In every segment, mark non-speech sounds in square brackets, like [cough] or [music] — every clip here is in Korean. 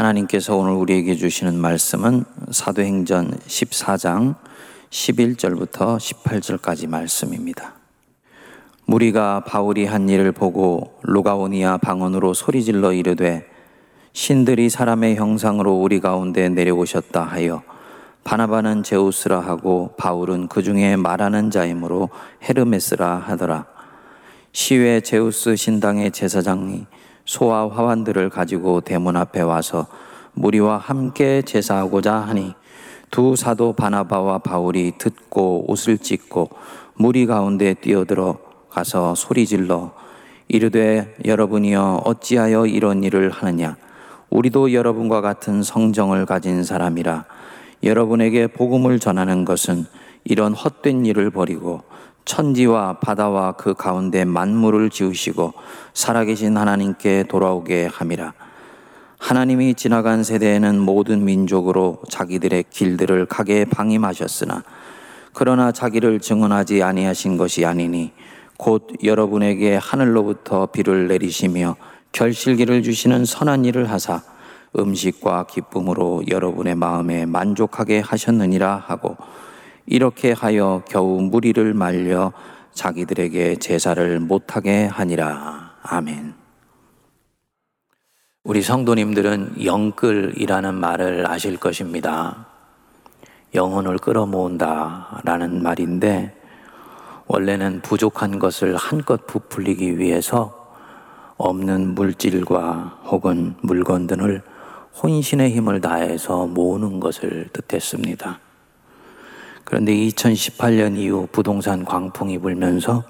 하나님께서 오늘 우리에게 주시는 말씀은 사도행전 14장 11절부터 18절까지 말씀입니다. 무리가 바울이 한 일을 보고 루가오니아 방언으로 소리질러 이르되 신들이 사람의 형상으로 우리 가운데 내려오셨다 하여 바나바는 제우스라 하고 바울은 그 중에 말하는 자이므로 헤르메스라 하더라. 시외 제우스 신당의 제사장이 소와 화환들을 가지고 대문 앞에 와서 무리와 함께 제사하고자 하니 두 사도 바나바와 바울이 듣고 옷을 찢고 무리 가운데 뛰어들어 가서 소리질러 이르되 여러분이여 어찌하여 이런 일을 하느냐? 우리도 여러분과 같은 성정을 가진 사람이라. 여러분에게 복음을 전하는 것은 이런 헛된 일을 버리고 천지와 바다와 그 가운데 만물을 지으시고 살아계신 하나님께 돌아오게 함이라. 하나님이 지나간 세대에는 모든 민족으로 자기들의 길들을 가게 방임하셨으나 그러나 자기를 증언하지 아니하신 것이 아니니 곧 여러분에게 하늘로부터 비를 내리시며 결실기를 주시는 선한 일을 하사 음식과 기쁨으로 여러분의 마음에 만족하게 하셨느니라 하고 이렇게 하여 겨우 무리를 말려 자기들에게 제사를 못하게 하니라. 아멘. 우리 성도님들은 영끌이라는 말을 아실 것입니다. 영혼을 끌어모은다 라는 말인데, 원래는 부족한 것을 한껏 부풀리기 위해서 없는 물질과 혹은 물건들을 혼신의 힘을 다해서 모으는 것을 뜻했습니다. 그런데 2018년 이후 부동산 광풍이 불면서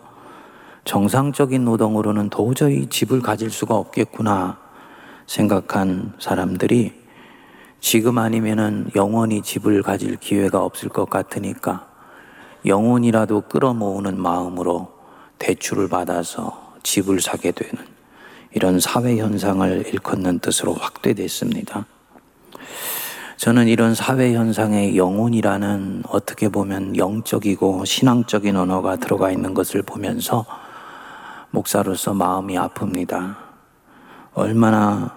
정상적인 노동으로는 도저히 집을 가질 수가 없겠구나 생각한 사람들이 지금 아니면은 영원히 집을 가질 기회가 없을 것 같으니까 영혼이라도 끌어모으는 마음으로 대출을 받아서 집을 사게 되는 이런 사회 현상을 일컫는 뜻으로 확대됐습니다. 저는 이런 사회 현상의 영혼이라는 어떻게 보면 영적이고 신앙적인 언어가 들어가 있는 것을 보면서 목사로서 마음이 아픕니다. 얼마나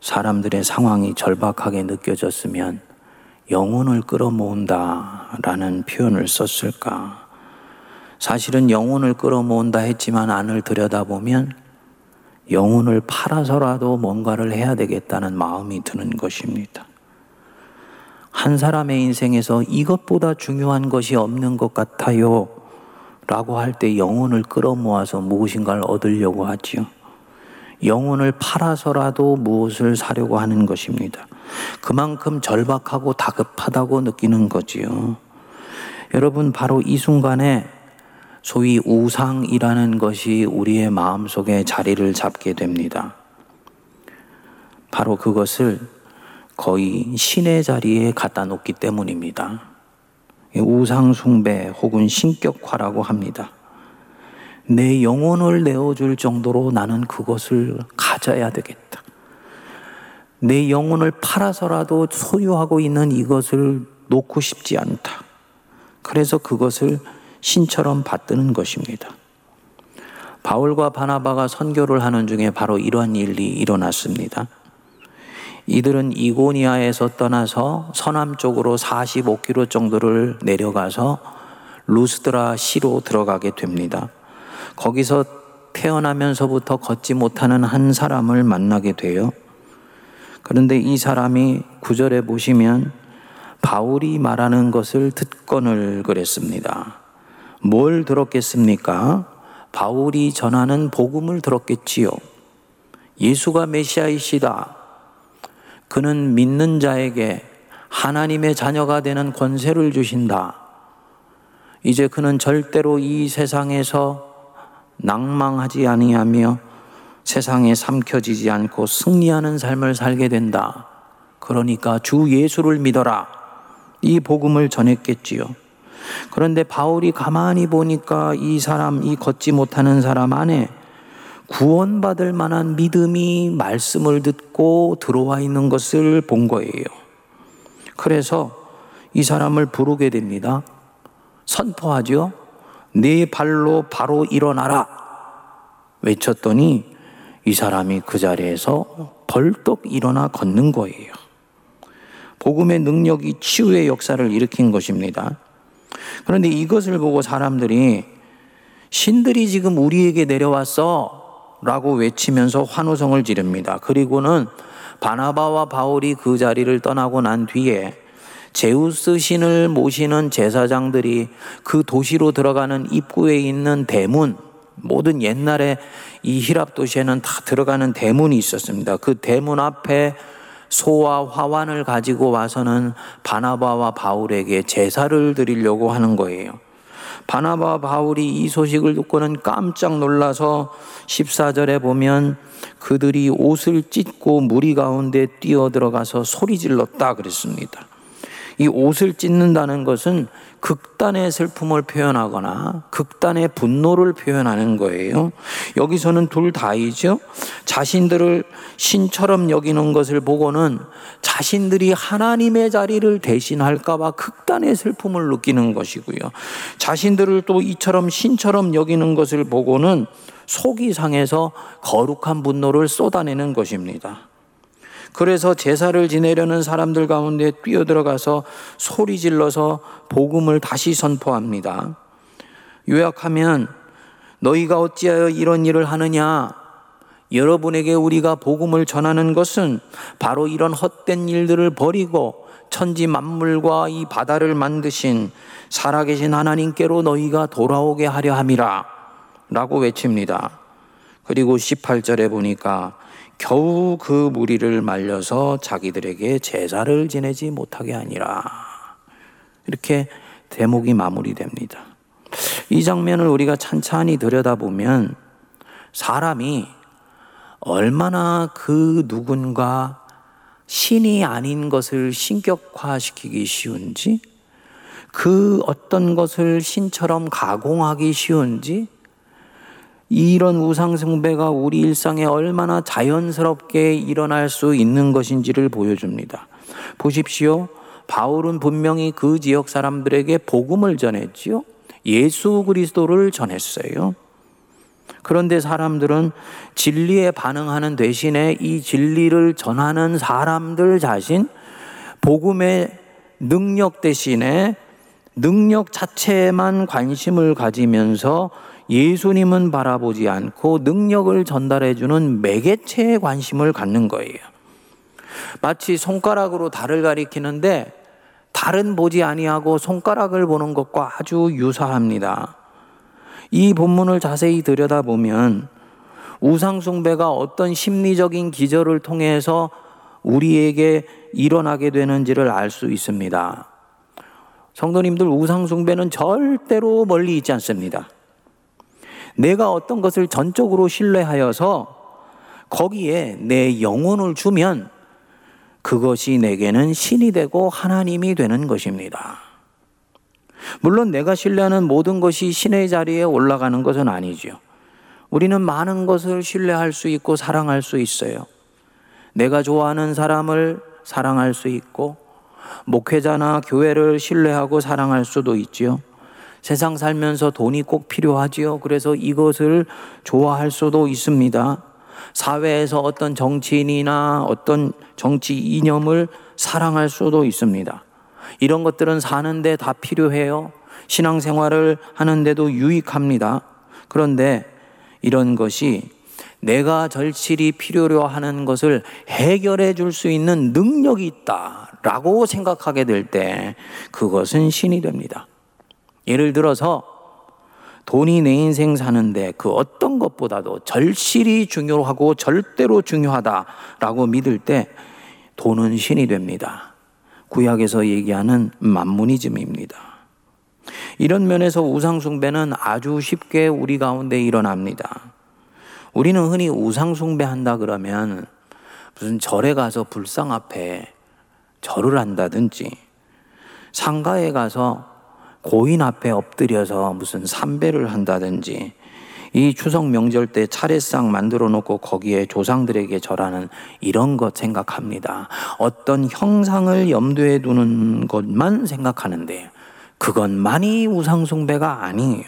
사람들의 상황이 절박하게 느껴졌으면 영혼을 끌어모은다 라는 표현을 썼을까. 사실은 영혼을 끌어모은다 했지만 안을 들여다보면 영혼을 팔아서라도 뭔가를 해야 되겠다는 마음이 드는 것입니다. 한 사람의 인생에서 이것보다 중요한 것이 없는 것 같아요. 라고 할 때 영혼을 끌어모아서 무엇인가를 얻으려고 하지요. 영혼을 팔아서라도 무엇을 사려고 하는 것입니다. 그만큼 절박하고 다급하다고 느끼는 거지요. 여러분, 바로 이 순간에 소위 우상이라는 것이 우리의 마음 속에 자리를 잡게 됩니다. 바로 그것을 거의 신의 자리에 갖다 놓기 때문입니다. 우상숭배 혹은 신격화라고 합니다. 내 영혼을 내어줄 정도로 나는 그것을 가져야 되겠다. 내 영혼을 팔아서라도 소유하고 있는 이것을 놓고 싶지 않다. 그래서 그것을 신처럼 받드는 것입니다. 바울과 바나바가 선교를 하는 중에 바로 이러한 일이 일어났습니다. 이들은 이고니아에서 떠나서 서남 쪽으로 45km 정도를 내려가서 루스드라 시로 들어가게 됩니다. 거기서 태어나면서부터 걷지 못하는 한 사람을 만나게 돼요. 그런데 이 사람이 구절에 보시면 바울이 말하는 것을 듣건을 그랬습니다. 뭘 들었겠습니까? 바울이 전하는 복음을 들었겠지요. 예수가 메시아이시다. 그는 믿는 자에게 하나님의 자녀가 되는 권세를 주신다. 이제 그는 절대로 이 세상에서 낭망하지 아니하며 세상에 삼켜지지 않고 승리하는 삶을 살게 된다. 그러니까 주 예수를 믿어라. 이 복음을 전했겠지요. 그런데 바울이 가만히 보니까 이 사람, 이 걷지 못하는 사람 안에 구원받을 만한 믿음이 말씀을 듣고 들어와 있는 것을 본 거예요. 그래서 이 사람을 부르게 됩니다. 선포하죠. 네 발로 바로 일어나라. 외쳤더니 이 사람이 그 자리에서 벌떡 일어나 걷는 거예요. 복음의 능력이 치유의 역사를 일으킨 것입니다. 그런데 이것을 보고 사람들이 신들이 지금 우리에게 내려왔어 라고 외치면서 환호성을 지릅니다. 그리고는 바나바와 바울이 그 자리를 떠나고 난 뒤에 제우스 신을 모시는 제사장들이 그 도시로 들어가는 입구에 있는 대문, 모든 옛날에 이 히랍 도시에는 다 들어가는 대문이 있었습니다. 그 대문 앞에 소와 화환을 가지고 와서는 바나바와 바울에게 제사를 드리려고 하는 거예요. 바나바 바울이 이 소식을 듣고는 깜짝 놀라서 14절에 보면 그들이 옷을 찢고 무리 가운데 뛰어 들어가서 소리 질렀다 그랬습니다. 이 옷을 찢는다는 것은 극단의 슬픔을 표현하거나 극단의 분노를 표현하는 거예요. 여기서는 둘 다이죠. 자신들을 신처럼 여기는 것을 보고는 자신들이 하나님의 자리를 대신할까봐 극단의 슬픔을 느끼는 것이고요. 자신들을 또 이처럼 신처럼 여기는 것을 보고는 속이 상해서 거룩한 분노를 쏟아내는 것입니다. 그래서 제사를 지내려는 사람들 가운데 뛰어들어가서 소리 질러서 복음을 다시 선포합니다. 요약하면 너희가 어찌하여 이런 일을 하느냐? 여러분에게 우리가 복음을 전하는 것은 바로 이런 헛된 일들을 버리고 천지 만물과 이 바다를 만드신 살아계신 하나님께로 너희가 돌아오게 하려 함이라 라고 외칩니다. 그리고 18절에 보니까 겨우 그 무리를 말려서 자기들에게 제사를 지내지 못하게 하니라. 이렇게 대목이 마무리됩니다. 이 장면을 우리가 찬찬히 들여다보면 사람이 얼마나 그 누군가 신이 아닌 것을 신격화시키기 쉬운지, 그 어떤 것을 신처럼 가공하기 쉬운지, 이런 우상숭배가 우리 일상에 얼마나 자연스럽게 일어날 수 있는 것인지를 보여줍니다. 보십시오. 바울은 분명히 그 지역 사람들에게 복음을 전했지요. 예수 그리스도를 전했어요. 그런데 사람들은 진리에 반응하는 대신에 이 진리를 전하는 사람들 자신, 복음의 능력 대신에 능력 자체에만 관심을 가지면서 예수님은 바라보지 않고 능력을 전달해주는 매개체에 관심을 갖는 거예요. 마치 손가락으로 달을 가리키는데 달은 보지 아니하고 손가락을 보는 것과 아주 유사합니다. 이 본문을 자세히 들여다보면 우상숭배가 어떤 심리적인 기절을 통해서 우리에게 일어나게 되는지를 알 수 있습니다. 성도님들 우상숭배는 절대로 멀리 있지 않습니다. 내가 어떤 것을 전적으로 신뢰하여서 거기에 내 영혼을 주면 그것이 내게는 신이 되고 하나님이 되는 것입니다. 물론 내가 신뢰하는 모든 것이 신의 자리에 올라가는 것은 아니죠. 우리는 많은 것을 신뢰할 수 있고 사랑할 수 있어요. 내가 좋아하는 사람을 사랑할 수 있고, 목회자나 교회를 신뢰하고 사랑할 수도 있지요. 세상 살면서 돈이 꼭 필요하지요. 그래서 이것을 좋아할 수도 있습니다. 사회에서 어떤 정치인이나 어떤 정치 이념을 사랑할 수도 있습니다. 이런 것들은 사는데 다 필요해요. 신앙생활을 하는데도 유익합니다. 그런데 이런 것이 내가 절실히 필요로 하는 것을 해결해 줄 수 있는 능력이 있다라고 생각하게 될 때 그것은 신이 됩니다. 예를 들어서 돈이 내 인생 사는데 그 어떤 것보다도 절실히 중요하고 절대로 중요하다라고 믿을 때 돈은 신이 됩니다. 구약에서 얘기하는 만무니즘입니다. 이런 면에서 우상숭배는 아주 쉽게 우리 가운데 일어납니다. 우리는 흔히 우상숭배한다 그러면 무슨 절에 가서 불상 앞에 절을 한다든지 상가에 가서 고인 앞에 엎드려서 무슨 삼배를 한다든지 이 추석 명절 때 차례상 만들어 놓고 거기에 조상들에게 절하는 이런 것 생각합니다. 어떤 형상을 염두에 두는 것만 생각하는데 그것만이 우상숭배가 아니에요.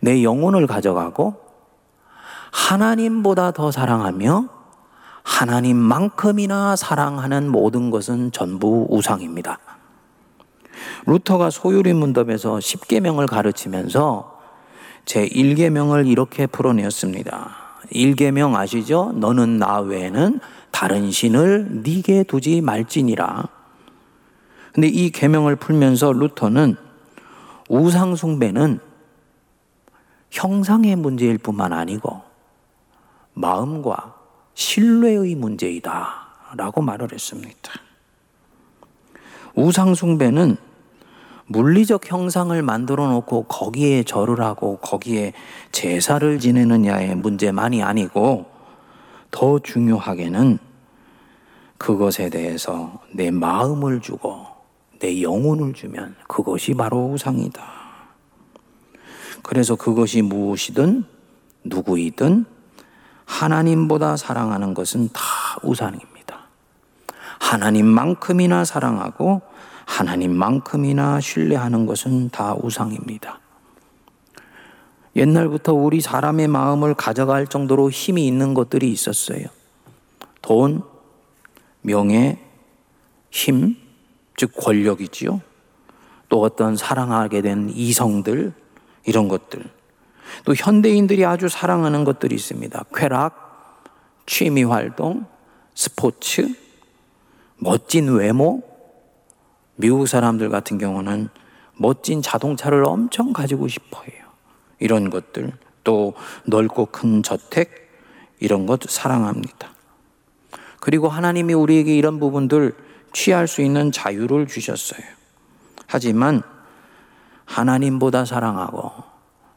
내 영혼을 가져가고 하나님보다 더 사랑하며 하나님만큼이나 사랑하는 모든 것은 전부 우상입니다. 루터가 소유리 문답에서 10계명을 가르치면서 제 1계명을 이렇게 풀어내었습니다. 1계명 아시죠? 너는 나 외에는 다른 신을 네게 두지 말지니라. 근데 이 계명을 풀면서 루터는 우상 숭배는 형상의 문제일 뿐만 아니고 마음과 신뢰의 문제이다. 라고 말을 했습니다. 우상숭배는 물리적 형상을 만들어 놓고 거기에 절을 하고 거기에 제사를 지내느냐의 문제만이 아니고 더 중요하게는 그것에 대해서 내 마음을 주고 내 영혼을 주면 그것이 바로 우상이다. 그래서 그것이 무엇이든 누구이든 하나님보다 사랑하는 것은 다 우상입니다. 하나님만큼이나 사랑하고 하나님만큼이나 신뢰하는 것은 다 우상입니다. 옛날부터 우리 사람의 마음을 가져갈 정도로 힘이 있는 것들이 있었어요. 돈, 명예, 힘, 즉 권력이지요. 또 어떤 사랑하게 된 이성들, 이런 것들. 또 현대인들이 아주 사랑하는 것들이 있습니다. 쾌락, 취미 활동, 스포츠, 멋진 외모. 미국 사람들 같은 경우는 멋진 자동차를 엄청 가지고 싶어 해요. 이런 것들. 또 넓고 큰 저택, 이런 것 사랑합니다. 그리고 하나님이 우리에게 이런 부분들 취할 수 있는 자유를 주셨어요. 하지만 하나님보다 사랑하고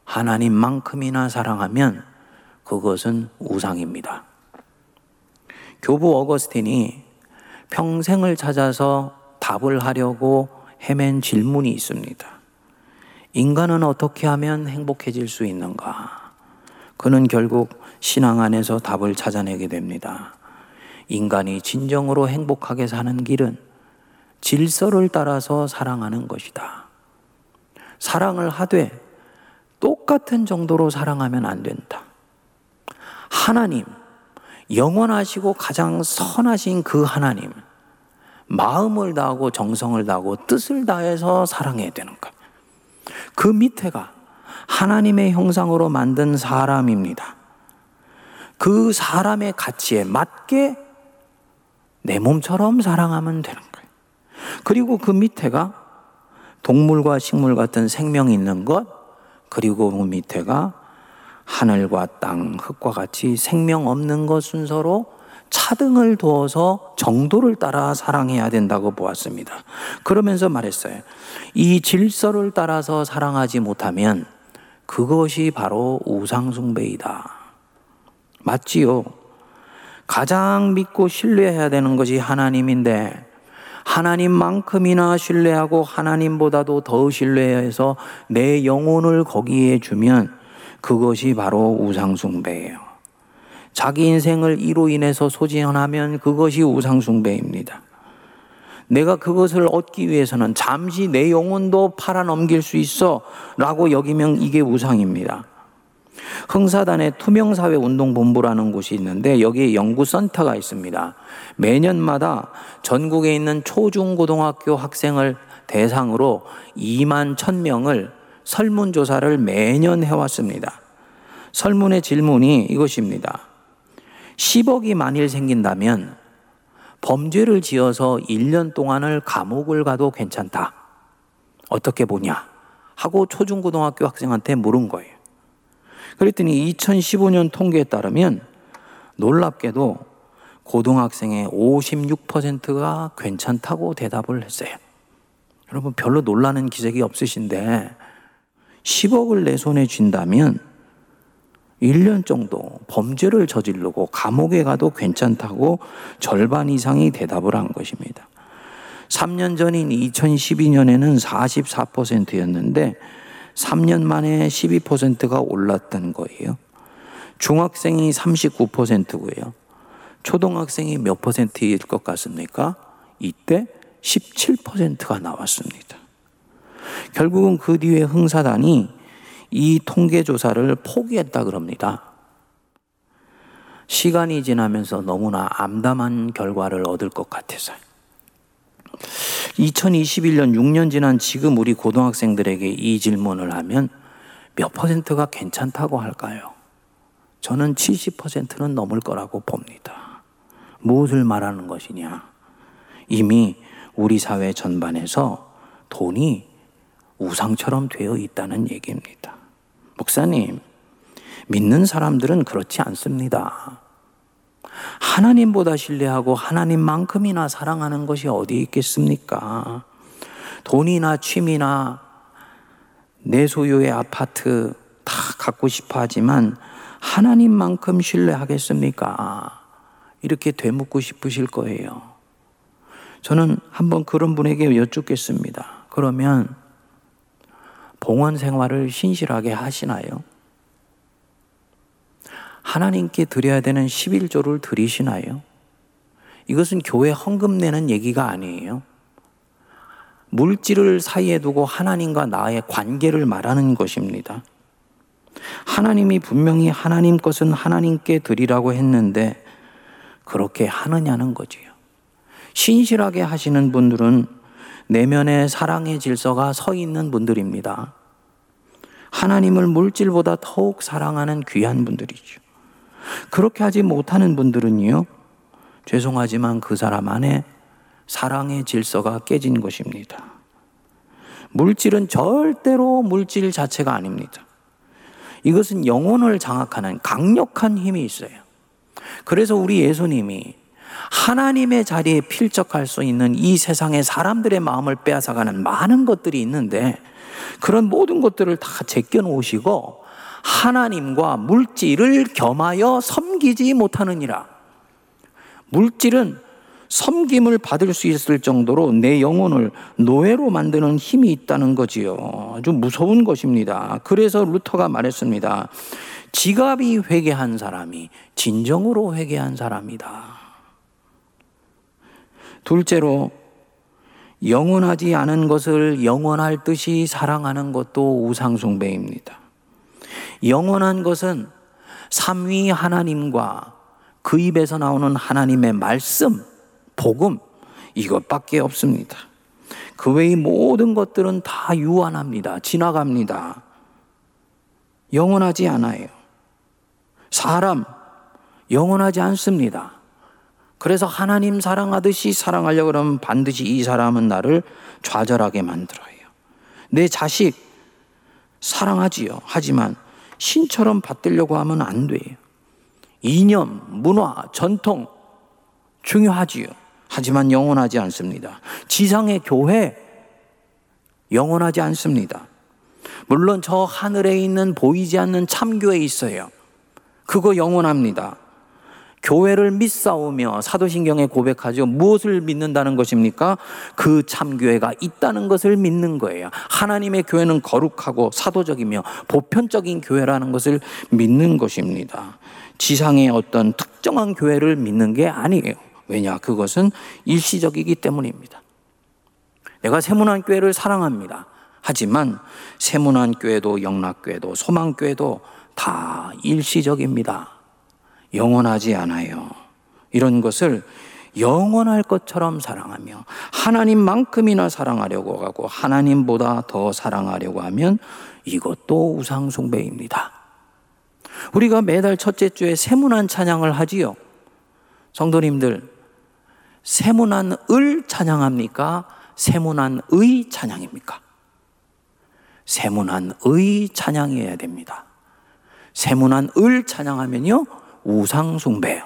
하나님만큼이나 사랑하면 그것은 우상입니다. 교부 어거스틴이 평생을 찾아서 답을 하려고 헤맨 질문이 있습니다. 인간은 어떻게 하면 행복해질 수 있는가? 그는 결국 신앙 안에서 답을 찾아내게 됩니다. 인간이 진정으로 행복하게 사는 길은 질서를 따라서 사랑하는 것이다. 사랑을 하되 똑같은 정도로 사랑하면 안 된다. 하나님, 영원하시고 가장 선하신 그 하나님, 마음을 다하고 정성을 다하고 뜻을 다해서 사랑해야 되는 것. 그 밑에가 하나님의 형상으로 만든 사람입니다. 그 사람의 가치에 맞게 내 몸처럼 사랑하면 되는 거예요. 그리고 그 밑에가 동물과 식물 같은 생명이 있는 것, 그리고 그 밑에가 하늘과 땅, 흙과 같이 생명 없는 것 순서로 차등을 두어서 정도를 따라 사랑해야 된다고 보았습니다. 그러면서 말했어요. 이 질서를 따라서 사랑하지 못하면 그것이 바로 우상숭배이다. 맞지요? 가장 믿고 신뢰해야 되는 것이 하나님인데 하나님만큼이나 신뢰하고 하나님보다도 더 신뢰해서 내 영혼을 거기에 주면 그것이 바로 우상숭배예요. 자기 인생을 이로 인해서 소진하면 그것이 우상숭배입니다. 내가 그것을 얻기 위해서는 잠시 내 영혼도 팔아 넘길 수 있어 라고 여기면 이게 우상입니다. 흥사단의 투명사회 운동본부라는 곳이 있는데 여기에 연구센터가 있습니다. 매년마다 전국에 있는 초중고등학교 학생을 대상으로 2만 1000명을 설문조사를 매년 해왔습니다. 설문의 질문이 이것입니다. 10억이 만일 생긴다면 범죄를 지어서 1년 동안을 감옥을 가도 괜찮다. 어떻게 보냐? 하고 초중고등학교 학생한테 물은 거예요. 그랬더니 2015년 통계에 따르면 놀랍게도 고등학생의 56%가 괜찮다고 대답을 했어요. 여러분 별로 놀라는 기색이 없으신데 10억을 내 손에 쥔다면 1년 정도 범죄를 저지르고 감옥에 가도 괜찮다고 절반 이상이 대답을 한 것입니다. 3년 전인 2012년에는 44%였는데 3년 만에 12%가 올랐던 거예요. 중학생이 39%고요. 초등학생이 몇 퍼센트일 것 같습니까? 이때 17%가 나왔습니다. 결국은 그 뒤에 흥사단이 이 통계조사를 포기했다 그럽니다. 시간이 지나면서 너무나 암담한 결과를 얻을 것 같아서요. 2021년 6년 지난 지금 우리 고등학생들에게 이 질문을 하면 몇 퍼센트가 괜찮다고 할까요? 저는 70%는 넘을 거라고 봅니다. 무엇을 말하는 것이냐? 이미 우리 사회 전반에서 돈이 우상처럼 되어 있다는 얘기입니다. 목사님, 믿는 사람들은 그렇지 않습니다. 하나님보다 신뢰하고 하나님만큼이나 사랑하는 것이 어디 있겠습니까? 돈이나 취미나 내 소유의 아파트 다 갖고 싶어 하지만 하나님만큼 신뢰하겠습니까? 이렇게 되묻고 싶으실 거예요. 저는 한번 그런 분에게 여쭙겠습니다. 그러면 봉헌 생활을 신실하게 하시나요? 하나님께 드려야 되는 11조를 드리시나요? 이것은 교회 헌금 내는 얘기가 아니에요. 물질을 사이에 두고 하나님과 나의 관계를 말하는 것입니다. 하나님이 분명히 하나님 것은 하나님께 드리라고 했는데 그렇게 하느냐는 거지요. 신실하게 하시는 분들은 내면의 사랑의 질서가 서 있는 분들입니다. 하나님을 물질보다 더욱 사랑하는 귀한 분들이죠. 그렇게 하지 못하는 분들은요, 죄송하지만 그 사람 안에 사랑의 질서가 깨진 것입니다. 물질은 절대로 물질 자체가 아닙니다. 이것은 영혼을 장악하는 강력한 힘이 있어요. 그래서 우리 예수님이 하나님의 자리에 필적할 수 있는 이 세상의 사람들의 마음을 빼앗아가는 많은 것들이 있는데 그런 모든 것들을 다 제껴 놓으시고 하나님과 물질을 겸하여 섬기지 못하느니라. 물질은 섬김을 받을 수 있을 정도로 내 영혼을 노예로 만드는 힘이 있다는 거지요. 아주 무서운 것입니다. 그래서 루터가 말했습니다. 지갑이 회개한 사람이 진정으로 회개한 사람이다. 둘째로 영원하지 않은 것을 영원할 듯이 사랑하는 것도 우상숭배입니다. 영원한 것은 삼위 하나님과 그 입에서 나오는 하나님의 말씀, 복음, 이것밖에 없습니다. 그 외의 모든 것들은 다 유한합니다. 지나갑니다. 영원하지 않아요. 사람, 영원하지 않습니다. 그래서 하나님 사랑하듯이 사랑하려고 그러면 반드시 이 사람은 나를 좌절하게 만들어요. 내 자식 사랑하지요. 하지만 신처럼 받들려고 하면 안 돼요. 이념, 문화, 전통 중요하지요. 하지만 영원하지 않습니다. 지상의 교회 영원하지 않습니다. 물론 저 하늘에 있는 보이지 않는 참교회 있어요. 그거 영원합니다. 교회를 믿사오며 사도신경에 고백하죠. 무엇을 믿는다는 것입니까? 그 참교회가 있다는 것을 믿는 거예요. 하나님의 교회는 거룩하고 사도적이며 보편적인 교회라는 것을 믿는 것입니다. 지상의 어떤 특정한 교회를 믿는 게 아니에요. 왜냐? 그것은 일시적이기 때문입니다. 내가 세문안 교회를 사랑합니다. 하지만 세문안 교회도 영락 교회도 소망 교회도 다 일시적입니다. 영원하지 않아요. 이런 것을 영원할 것처럼 사랑하며 하나님만큼이나 사랑하려고 하고 하나님보다 더 사랑하려고 하면 이것도 우상숭배입니다. 우리가 매달 첫째 주에 세문안 찬양을 하지요. 성도님들, 세문안을 찬양합니까? 세문안의 찬양입니까? 세문안의 찬양이어야 됩니다. 세문안을 찬양하면요, 우상숭배요.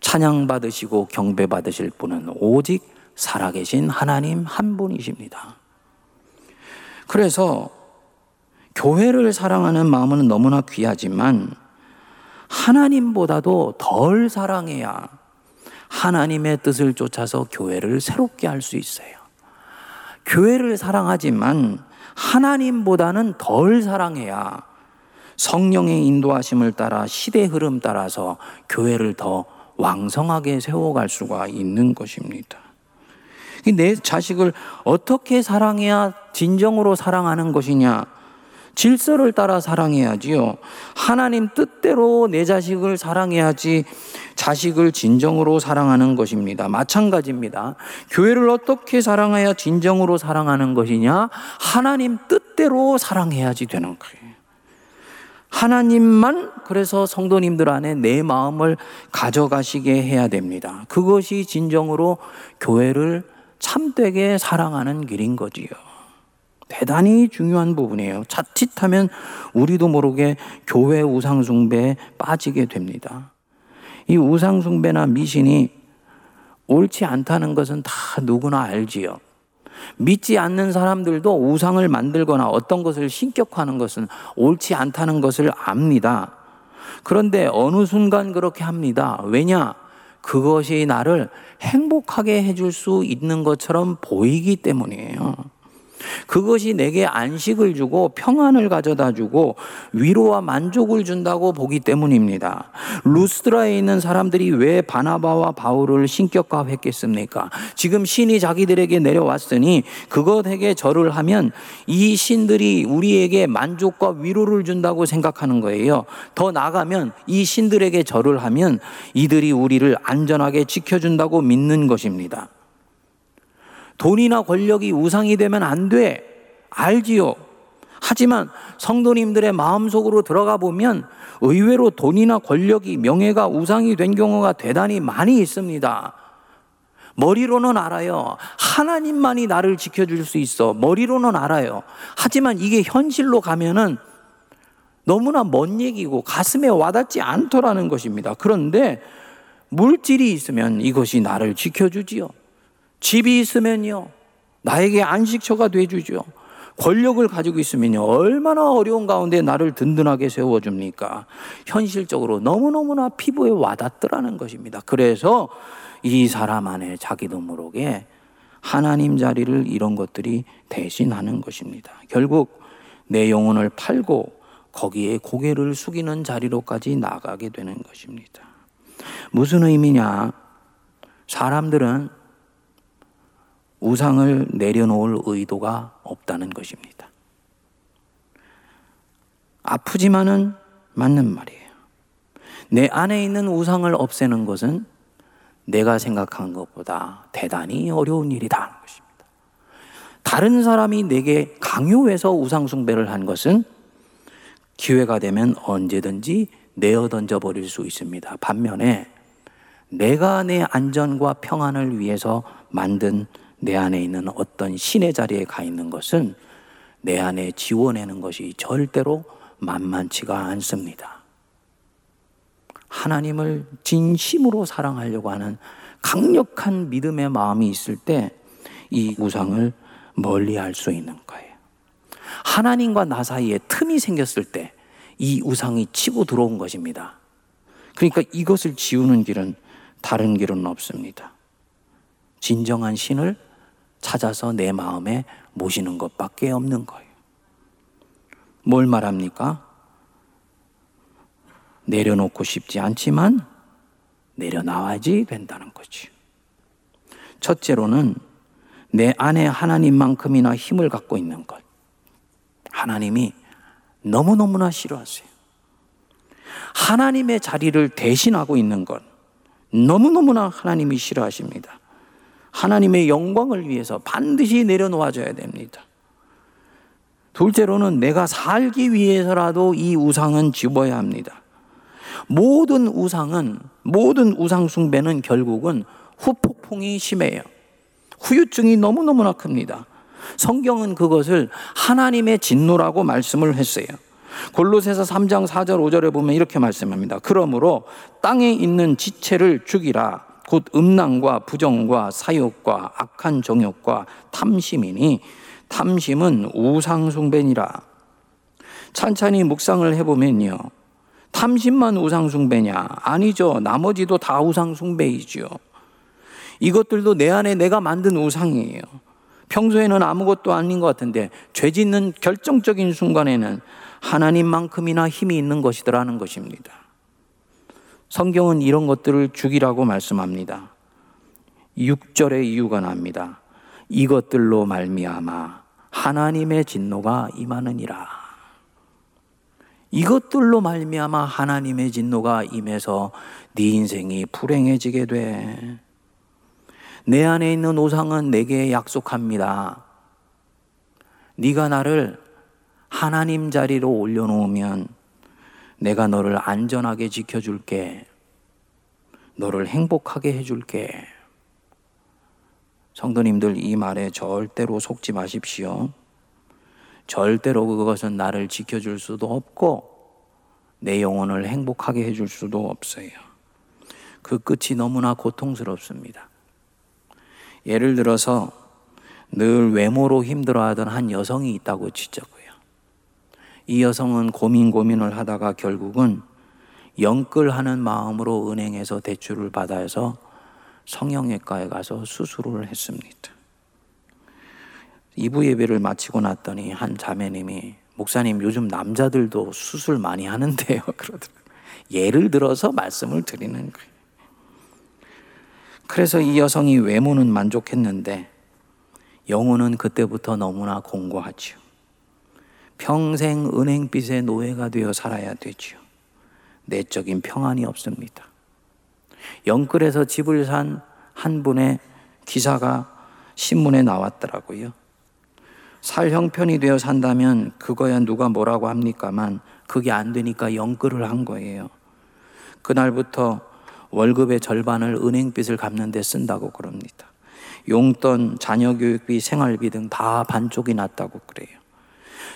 찬양 받으시고 경배 받으실 분은 오직 살아계신 하나님 한 분이십니다. 그래서 교회를 사랑하는 마음은 너무나 귀하지만 하나님보다도 덜 사랑해야 하나님의 뜻을 쫓아서 교회를 새롭게 할 수 있어요. 교회를 사랑하지만 하나님보다는 덜 사랑해야 성령의 인도하심을 따라 시대 흐름 따라서 교회를 더 왕성하게 세워갈 수가 있는 것입니다. 내 자식을 어떻게 사랑해야 진정으로 사랑하는 것이냐? 질서를 따라 사랑해야지요. 하나님 뜻대로 내 자식을 사랑해야지 자식을 진정으로 사랑하는 것입니다. 마찬가지입니다. 교회를 어떻게 사랑해야 진정으로 사랑하는 것이냐? 하나님 뜻대로 사랑해야지 되는 거예요. 하나님만 그래서 성도님들 안에 내 마음을 가져가시게 해야 됩니다. 그것이 진정으로 교회를 참되게 사랑하는 길인 거지요. 대단히 중요한 부분이에요. 자칫하면 우리도 모르게 교회 우상숭배에 빠지게 됩니다. 이 우상숭배나 미신이 옳지 않다는 것은 다 누구나 알지요. 믿지 않는 사람들도 우상을 만들거나 어떤 것을 신격화하는 것은 옳지 않다는 것을 압니다. 그런데 어느 순간 그렇게 합니다. 왜냐? 그것이 나를 행복하게 해줄 수 있는 것처럼 보이기 때문이에요. 그것이 내게 안식을 주고 평안을 가져다 주고 위로와 만족을 준다고 보기 때문입니다. 루스드라에 있는 사람들이 왜 바나바와 바울을 신격화했겠습니까? 지금 신이 자기들에게 내려왔으니 그것에게 절을 하면 이 신들이 우리에게 만족과 위로를 준다고 생각하는 거예요. 더 나가면 이 신들에게 절을 하면 이들이 우리를 안전하게 지켜준다고 믿는 것입니다. 돈이나 권력이 우상이 되면 안 돼. 알지요. 하지만 성도님들의 마음속으로 들어가 보면 의외로 돈이나 권력이 명예가 우상이 된 경우가 대단히 많이 있습니다. 머리로는 알아요. 하나님만이 나를 지켜줄 수 있어. 머리로는 알아요. 하지만 이게 현실로 가면은 너무나 먼 얘기고 가슴에 와닿지 않더라는 것입니다. 그런데 물질이 있으면 이것이 나를 지켜주지요. 집이 있으면요. 나에게 안식처가 돼주죠. 권력을 가지고 있으면요. 얼마나 어려운 가운데 나를 든든하게 세워줍니까? 현실적으로 너무너무나 피부에 와닿더라는 것입니다. 그래서 이 사람 안에 자기도 모르게 하나님 자리를 이런 것들이 대신하는 것입니다. 결국 내 영혼을 팔고 거기에 고개를 숙이는 자리로까지 나가게 되는 것입니다. 무슨 의미냐? 사람들은 우상을 내려놓을 의도가 없다는 것입니다. 아프지만은 맞는 말이에요. 내 안에 있는 우상을 없애는 것은 내가 생각한 것보다 대단히 어려운 일이다. 것입니다. 다른 사람이 내게 강요해서 우상숭배를 한 것은 기회가 되면 언제든지 내어 던져 버릴 수 있습니다. 반면에 내가 내 안전과 평안을 위해서 만든 내 안에 있는 어떤 신의 자리에 가 있는 것은 내 안에 지워내는 것이 절대로 만만치가 않습니다. 하나님을 진심으로 사랑하려고 하는 강력한 믿음의 마음이 있을 때 이 우상을 멀리 할 수 있는 거예요. 하나님과 나 사이에 틈이 생겼을 때 이 우상이 치고 들어온 것입니다. 그러니까 이것을 지우는 길은 다른 길은 없습니다. 진정한 신을 찾아서 내 마음에 모시는 것밖에 없는 거예요. 뭘 말합니까? 내려놓고 싶지 않지만 내려놔야지 된다는 거지. 첫째로는 내 안에 하나님만큼이나 힘을 갖고 있는 것. 하나님이 너무너무나 싫어하세요. 하나님의 자리를 대신하고 있는 것. 너무너무나 하나님이 싫어하십니다. 하나님의 영광을 위해서 반드시 내려놓아줘야 됩니다. 둘째로는 내가 살기 위해서라도 이 우상은 집어야 합니다. 모든 우상은, 모든 우상숭배는 결국은 후폭풍이 심해요. 후유증이 너무너무나 큽니다. 성경은 그것을 하나님의 진노라고 말씀을 했어요. 골로새서 3장 4절 5절에 보면 이렇게 말씀합니다. 그러므로 땅에 있는 지체를 죽이라 곧 음란과 부정과 사욕과 악한 정욕과 탐심이니 탐심은 우상숭배니라. 찬찬히 묵상을 해보면요. 탐심만 우상숭배냐? 아니죠. 나머지도 다 우상숭배이죠. 이것들도 내 안에 내가 만든 우상이에요. 평소에는 아무것도 아닌 것 같은데 죄 짓는 결정적인 순간에는 하나님만큼이나 힘이 있는 것이더라는 것입니다. 성경은 이런 것들을 죽이라고 말씀합니다. 6절의 이유가 납니다. 이것들로 말미암아 하나님의 진노가 임하느니라. 이것들로 말미암아 하나님의 진노가 임해서 네 인생이 불행해지게 돼. 내 안에 있는 우상은 내게 약속합니다. 네가 나를 하나님 자리로 올려놓으면 내가 너를 안전하게 지켜줄게. 너를 행복하게 해줄게. 성도님들 이 말에 절대로 속지 마십시오. 절대로 그것은 나를 지켜줄 수도 없고 내 영혼을 행복하게 해줄 수도 없어요. 그 끝이 너무나 고통스럽습니다. 예를 들어서 늘 외모로 힘들어하던 한 여성이 있다고 치자고요. 이 여성은 고민 고민을 하다가 결국은 영끌하는 마음으로 은행에서 대출을 받아서 성형외과에 가서 수술을 했습니다. 2부 예배를 마치고 났더니 한 자매님이 목사님 요즘 남자들도 수술 많이 하는데요. [laughs] 그러더라고요. 예를 들어서 말씀을 드리는 거예요. 그래서 이 여성이 외모는 만족했는데 영혼은 그때부터 너무나 공고하죠. 평생 은행빚의 노예가 되어 살아야 되죠. 내적인 평안이 없습니다. 영끌에서 집을 산 한 분의 기사가 신문에 나왔더라고요. 살 형편이 되어 산다면 그거야 누가 뭐라고 합니까만 그게 안 되니까 영끌을 한 거예요. 그날부터 월급의 절반을 은행빚을 갚는 데 쓴다고 그럽니다. 용돈, 자녀 교육비, 생활비 등 다 반쪽이 났다고 그래요.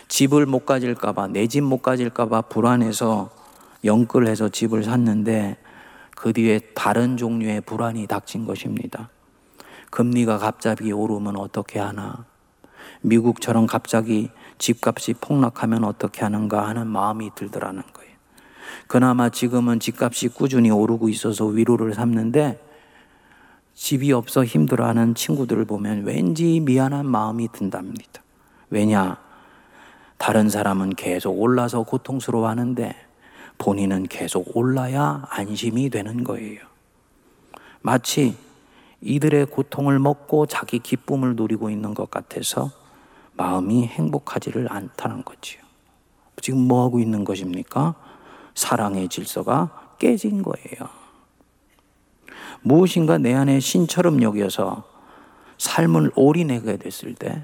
집을 못 가질까봐, 내 집 못 가질까봐 불안해서 영끌해서 집을 샀는데 그 뒤에 다른 종류의 불안이 닥친 것입니다. 금리가 갑자기 오르면 어떻게 하나? 미국처럼 갑자기 집값이 폭락하면 어떻게 하는가 하는 마음이 들더라는 거예요. 그나마 지금은 집값이 꾸준히 오르고 있어서 위로를 삼는데 집이 없어 힘들어하는 친구들을 보면 왠지 미안한 마음이 든답니다. 왜냐? 다른 사람은 계속 올라서 고통스러워 하는데 본인은 계속 올라야 안심이 되는 거예요. 마치 이들의 고통을 먹고 자기 기쁨을 누리고 있는 것 같아서 마음이 행복하지를 않다는 거지요. 지금 뭐 하고 있는 것입니까? 사랑의 질서가 깨진 거예요. 무엇인가 내 안에 신처럼 여겨서 삶을 올인하게 됐을 때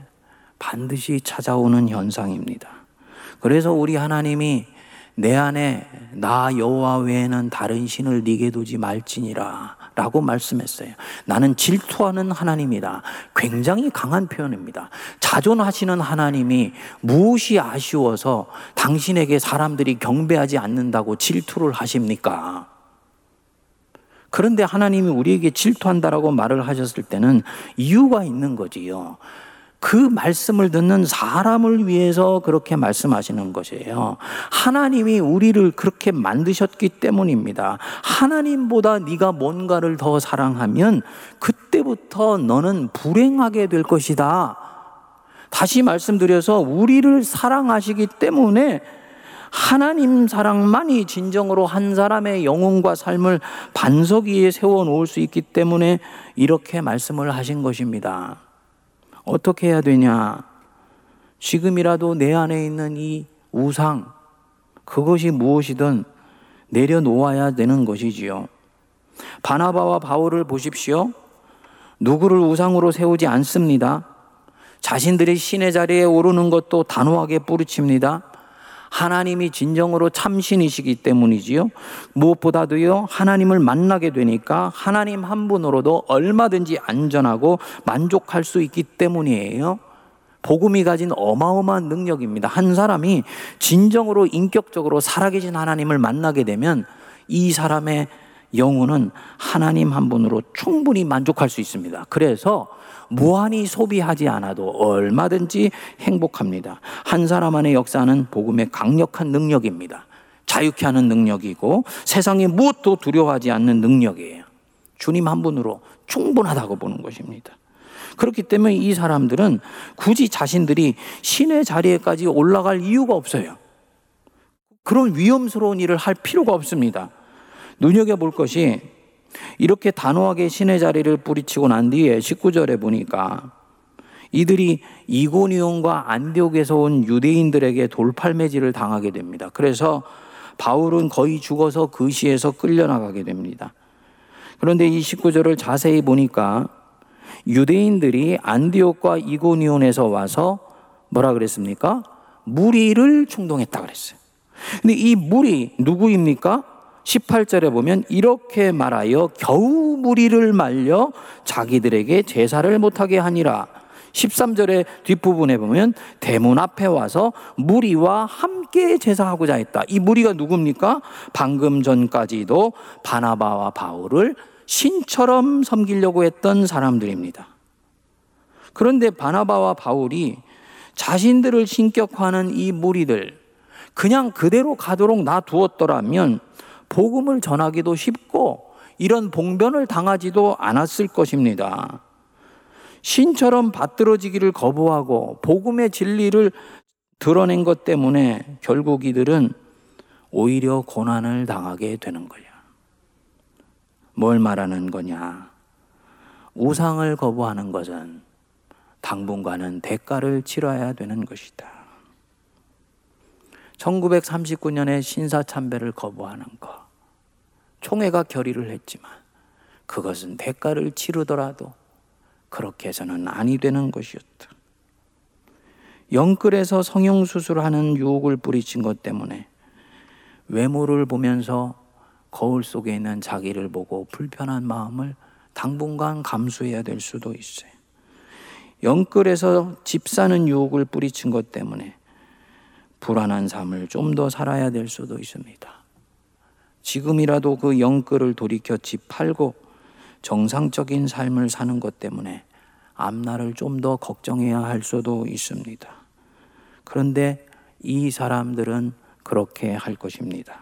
반드시 찾아오는 현상입니다. 그래서 우리 하나님이 내 안에 나 여호와 외에는 다른 신을 네게 두지 말지니라 라고 말씀했어요. 나는 질투하는 하나님이다. 굉장히 강한 표현입니다. 자존하시는 하나님이 무엇이 아쉬워서 당신에게 사람들이 경배하지 않는다고 질투를 하십니까? 그런데 하나님이 우리에게 질투한다라고 말을 하셨을 때는 이유가 있는 거지요. 그 말씀을 듣는 사람을 위해서 그렇게 말씀하시는 것이에요. 하나님이 우리를 그렇게 만드셨기 때문입니다. 하나님보다 네가 뭔가를 더 사랑하면 그때부터 너는 불행하게 될 것이다. 다시 말씀드려서 우리를 사랑하시기 때문에 하나님 사랑만이 진정으로 한 사람의 영혼과 삶을 반석 위에 세워 놓을 수 있기 때문에 이렇게 말씀을 하신 것입니다. 어떻게 해야 되냐? 지금이라도 내 안에 있는 이 우상, 그것이 무엇이든 내려놓아야 되는 것이지요. 바나바와 바울을 보십시오. 누구를 우상으로 세우지 않습니다. 자신들의 신의 자리에 오르는 것도 단호하게 뿌리칩니다. 하나님이 진정으로 참신이시기 때문이지요. 무엇보다도요, 하나님을 만나게 되니까 하나님 한 분으로도 얼마든지 안전하고 만족할 수 있기 때문이에요. 복음이 가진 어마어마한 능력입니다. 한 사람이 진정으로 인격적으로 살아계신 하나님을 만나게 되면 이 사람의 영혼은 하나님 한 분으로 충분히 만족할 수 있습니다. 그래서 무한히 소비하지 않아도 얼마든지 행복합니다. 한 사람 안의 역사는 복음의 강력한 능력입니다. 자유케 하는 능력이고 세상에 무엇도 두려워하지 않는 능력이에요. 주님 한 분으로 충분하다고 보는 것입니다. 그렇기 때문에 이 사람들은 굳이 자신들이 신의 자리에까지 올라갈 이유가 없어요. 그런 위험스러운 일을 할 필요가 없습니다. 눈여겨볼 것이 이렇게 단호하게 신의 자리를 뿌리치고 난 뒤에 19절에 보니까 이들이 이고니온과 안디옥에서 온 유대인들에게 돌팔매질을 당하게 됩니다. 그래서 바울은 거의 죽어서 그 시에서 끌려나가게 됩니다. 그런데 이 19절을 자세히 보니까 유대인들이 안디옥과 이고니온에서 와서 뭐라 그랬습니까? 무리를 충동했다 그랬어요. 근데 이 무리 누구입니까? 18절에 보면 이렇게 말하여 겨우 무리를 말려 자기들에게 제사를 못하게 하니라. 13절의 뒷부분에 보면 대문 앞에 와서 무리와 함께 제사하고자 했다. 이 무리가 누굽니까? 방금 전까지도 바나바와 바울을 신처럼 섬기려고 했던 사람들입니다. 그런데 바나바와 바울이 자신들을 신격화하는 이 무리들 그냥 그대로 가도록 놔두었더라면 복음을 전하기도 쉽고 이런 봉변을 당하지도 않았을 것입니다. 신처럼 받들어지기를 거부하고 복음의 진리를 드러낸 것 때문에 결국 이들은 오히려 고난을 당하게 되는 거야. 뭘 말하는 거냐? 우상을 거부하는 것은 당분간은 대가를 치러야 되는 것이다. 1939년에 신사참배를 거부하는 것. 총회가 결의를 했지만 그것은 대가를 치르더라도 그렇게 해서는 아니 되는 것이었다. 영끌에서 성형수술하는 유혹을 뿌리친 것 때문에 외모를 보면서 거울 속에 있는 자기를 보고 불편한 마음을 당분간 감수해야 될 수도 있어요. 영끌에서 집 사는 유혹을 뿌리친 것 때문에 불안한 삶을 좀 더 살아야 될 수도 있습니다. 지금이라도 그 영끌을 돌이켜 집 팔고 정상적인 삶을 사는 것 때문에 앞날을 좀 더 걱정해야 할 수도 있습니다. 그런데 이 사람들은 그렇게 할 것입니다.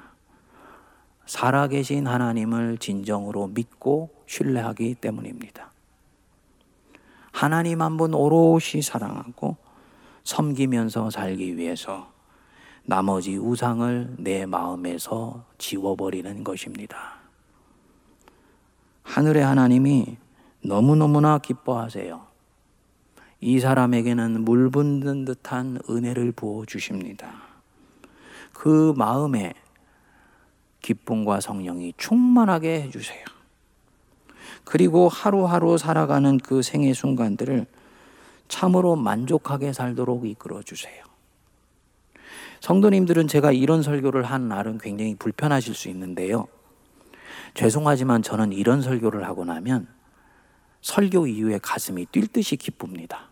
살아계신 하나님을 진정으로 믿고 신뢰하기 때문입니다. 하나님 한 분 오롯이 사랑하고 섬기면서 살기 위해서 나머지 우상을 내 마음에서 지워버리는 것입니다. 하늘의 하나님이 너무너무나 기뻐하세요. 이 사람에게는 물 붓는 듯한 은혜를 부어 주십니다. 그 마음에 기쁨과 성령이 충만하게 해주세요. 그리고 하루하루 살아가는 그 생의 순간들을 참으로 만족하게 살도록 이끌어 주세요. 성도님들은 제가 이런 설교를 한 날은 굉장히 불편하실 수 있는데요. 죄송하지만 저는 이런 설교를 하고 나면 설교 이후에 가슴이 뛸 듯이 기쁩니다.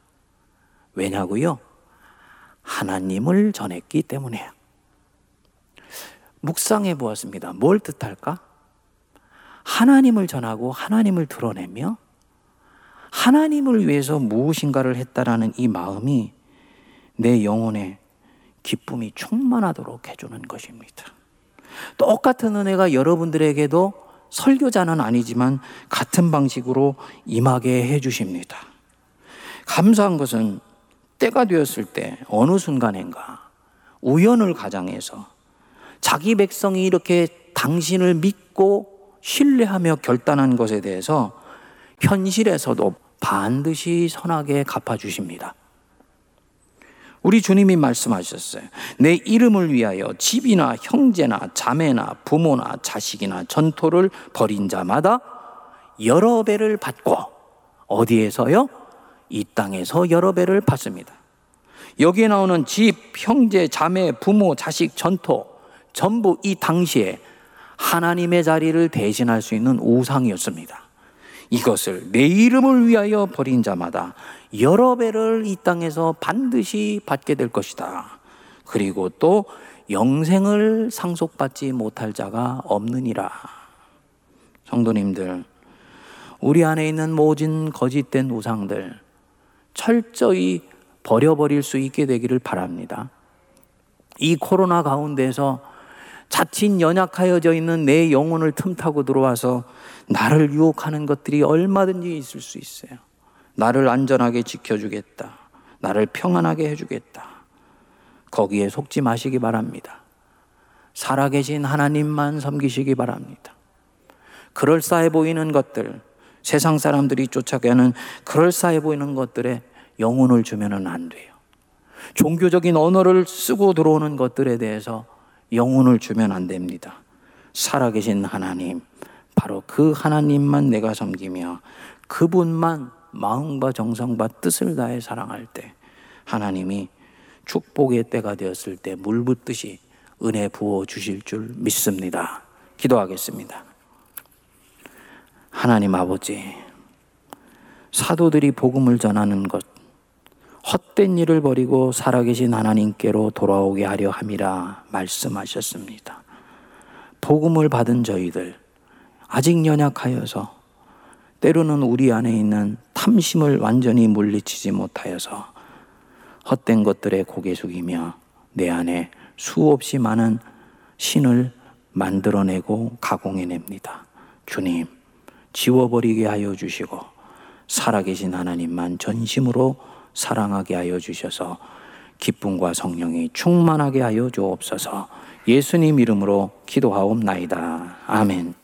왜냐고요? 하나님을 전했기 때문에요. 묵상해 보았습니다. 뭘 뜻할까? 하나님을 전하고 하나님을 드러내며 하나님을 위해서 무엇인가를 했다라는 이 마음이 내 영혼에 기쁨이 충만하도록 해주는 것입니다. 똑같은 은혜가 여러분들에게도 설교자는 아니지만 같은 방식으로 임하게 해주십니다. 감사한 것은 때가 되었을 때 어느 순간인가 우연을 가장해서 자기 백성이 이렇게 당신을 믿고 신뢰하며 결단한 것에 대해서 현실에서도 반드시 선하게 갚아주십니다. 우리 주님이 말씀하셨어요. 내 이름을 위하여 집이나 형제나 자매나 부모나 자식이나 전토를 벌인 자마다 여러 배를 받고 어디에서요? 이 땅에서 여러 배를 받습니다. 여기에 나오는 집, 형제, 자매, 부모, 자식, 전토 전부 이 당시에 하나님의 자리를 대신할 수 있는 우상이었습니다. 이것을 내 이름을 위하여 버린 자마다 여러 배를 이 땅에서 반드시 받게 될 것이다. 그리고 또 영생을 상속받지 못할 자가 없느니라. 성도님들, 우리 안에 있는 모든 거짓된 우상들 철저히 버려버릴 수 있게 되기를 바랍니다. 이 코로나 가운데서 자칫 연약하여져 있는 내 영혼을 틈타고 들어와서 나를 유혹하는 것들이 얼마든지 있을 수 있어요. 나를 안전하게 지켜주겠다. 나를 평안하게 해주겠다. 거기에 속지 마시기 바랍니다. 살아계신 하나님만 섬기시기 바랍니다. 그럴싸해 보이는 것들, 세상 사람들이 쫓아가는 그럴싸해 보이는 것들에 영혼을 주면은 안 돼요. 종교적인 언어를 쓰고 들어오는 것들에 대해서 영혼을 주면 안 됩니다. 살아계신 하나님, 바로 그 하나님만 내가 섬기며 그분만 마음과 정성과 뜻을 다해 사랑할 때 하나님이 축복의 때가 되었을 때 물 붓듯이 은혜 부어 주실 줄 믿습니다. 기도하겠습니다. 하나님 아버지, 사도들이 복음을 전하는 것, 헛된 일을 버리고 살아계신 하나님께로 돌아오게 하려 함이라 말씀하셨습니다. 복음을 받은 저희들, 아직 연약하여서 때로는 우리 안에 있는 탐심을 완전히 물리치지 못하여서 헛된 것들에 고개 숙이며 내 안에 수없이 많은 신을 만들어내고 가공해냅니다. 주님, 지워버리게 하여 주시고 살아계신 하나님만 전심으로 사랑하게 하여 주셔서 기쁨과 성령이 충만하게 하여 주옵소서 예수님 이름으로 기도하옵나이다. 아멘.